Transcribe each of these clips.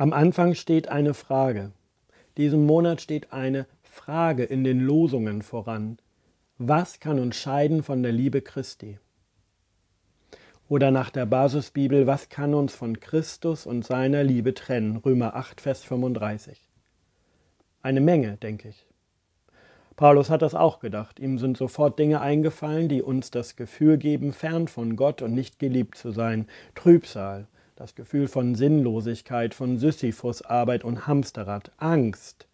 Am Anfang steht eine Frage. Diesem Monat steht eine Frage in den Losungen voran. Was kann uns scheiden von der Liebe Christi? Oder nach der Basisbibel, was kann uns von Christus und seiner Liebe trennen? Römer 8, Vers 35. Eine Menge, denke ich. Paulus hat das auch gedacht. Ihm sind sofort Dinge eingefallen, die uns das Gefühl geben, fern von Gott und nicht geliebt zu sein. Trübsal, das Gefühl von Sinnlosigkeit, von Sisyphusarbeit und Hamsterrad, Angst,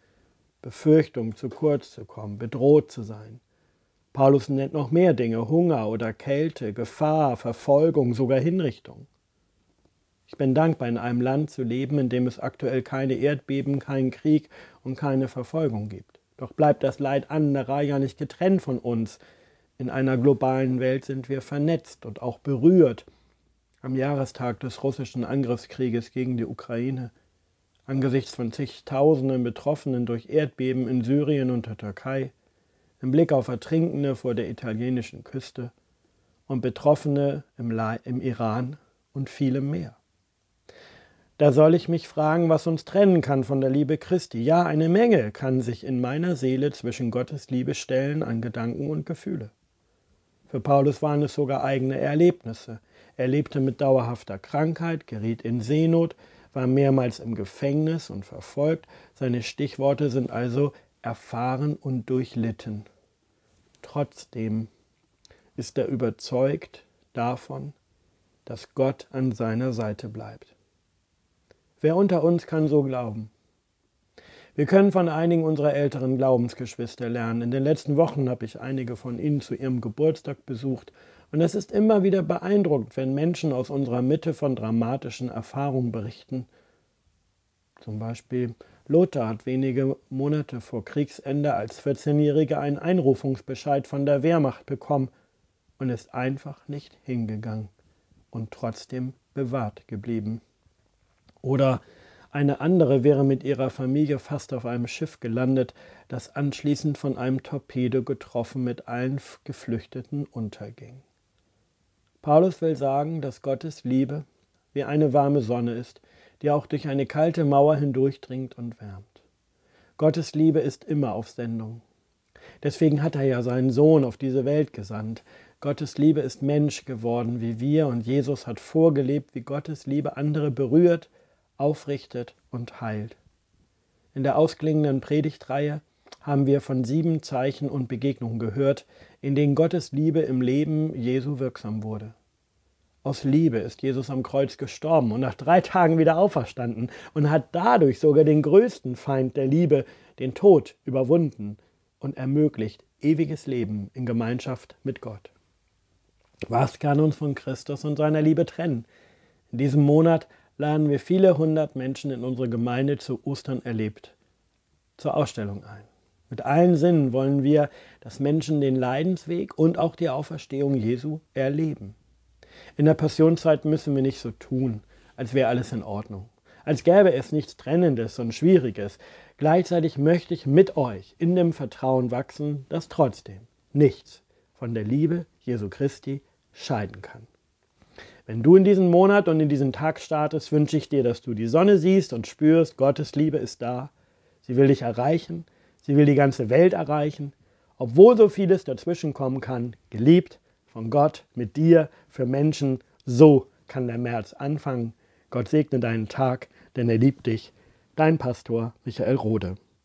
Befürchtung, zu kurz zu kommen, bedroht zu sein. Paulus nennt noch mehr Dinge, Hunger oder Kälte, Gefahr, Verfolgung, sogar Hinrichtung. Ich bin dankbar, in einem Land zu leben, in dem es aktuell keine Erdbeben, keinen Krieg und keine Verfolgung gibt. Doch bleibt das Leid anderer ja nicht getrennt von uns. In einer globalen Welt sind wir vernetzt und auch berührt. Am Jahrestag des russischen Angriffskrieges gegen die Ukraine, angesichts von zigtausenden Betroffenen durch Erdbeben in Syrien und der Türkei, im Blick auf Ertrinkende vor der italienischen Küste und Betroffene im, im Iran und vielem mehr. Da soll ich mich fragen, was uns trennen kann von der Liebe Christi. Ja, eine Menge kann sich in meiner Seele zwischen Gottes Liebe stellen an Gedanken und Gefühle. Für Paulus waren es sogar eigene Erlebnisse. Er lebte mit dauerhafter Krankheit, geriet in Seenot, war mehrmals im Gefängnis und verfolgt. Seine Stichworte sind also erfahren und durchlitten. Trotzdem ist er überzeugt davon, dass Gott an seiner Seite bleibt. Wer unter uns kann so glauben? Wir können von einigen unserer älteren Glaubensgeschwister lernen. In den letzten Wochen habe ich einige von ihnen zu ihrem Geburtstag besucht und es ist immer wieder beeindruckend, wenn Menschen aus unserer Mitte von dramatischen Erfahrungen berichten. Zum Beispiel Lothar hat wenige Monate vor Kriegsende als 14-Jähriger einen Einrufungsbescheid von der Wehrmacht bekommen und ist einfach nicht hingegangen und trotzdem bewahrt geblieben. Oder eine andere wäre mit ihrer Familie fast auf einem Schiff gelandet, das anschließend von einem Torpedo getroffen mit allen Geflüchteten unterging. Paulus will sagen, dass Gottes Liebe wie eine warme Sonne ist, die auch durch eine kalte Mauer hindurchdringt und wärmt. Gottes Liebe ist immer auf Sendung. Deswegen hat er ja seinen Sohn auf diese Welt gesandt. Gottes Liebe ist Mensch geworden wie wir und Jesus hat vorgelebt, wie Gottes Liebe andere berührt, aufrichtet und heilt. In der ausklingenden Predigtreihe haben wir von sieben Zeichen und Begegnungen gehört, in denen Gottes Liebe im Leben Jesu wirksam wurde. Aus Liebe ist Jesus am Kreuz gestorben und nach drei Tagen wieder auferstanden und hat dadurch sogar den größten Feind der Liebe, den Tod, überwunden und ermöglicht ewiges Leben in Gemeinschaft mit Gott. Was kann uns von Christus und seiner Liebe trennen? In diesem Monat laden wir viele hundert Menschen in unsere Gemeinde zu Ostern erlebt zur Ausstellung ein. Mit allen Sinnen wollen wir, dass Menschen den Leidensweg und auch die Auferstehung Jesu erleben. In der Passionszeit müssen wir nicht so tun, als wäre alles in Ordnung, als gäbe es nichts Trennendes und Schwieriges. Gleichzeitig möchte ich mit euch in dem Vertrauen wachsen, dass trotzdem nichts von der Liebe Jesu Christi scheiden kann. Wenn du in diesen Monat und in diesen Tag startest, wünsche ich dir, dass du die Sonne siehst und spürst, Gottes Liebe ist da. Sie will dich erreichen. Sie will die ganze Welt erreichen. Obwohl so vieles dazwischen kommen kann, geliebt, von Gott, mit dir, für Menschen. So kann der März anfangen. Gott segne deinen Tag, denn er liebt dich. Dein Pastor Michael Rode.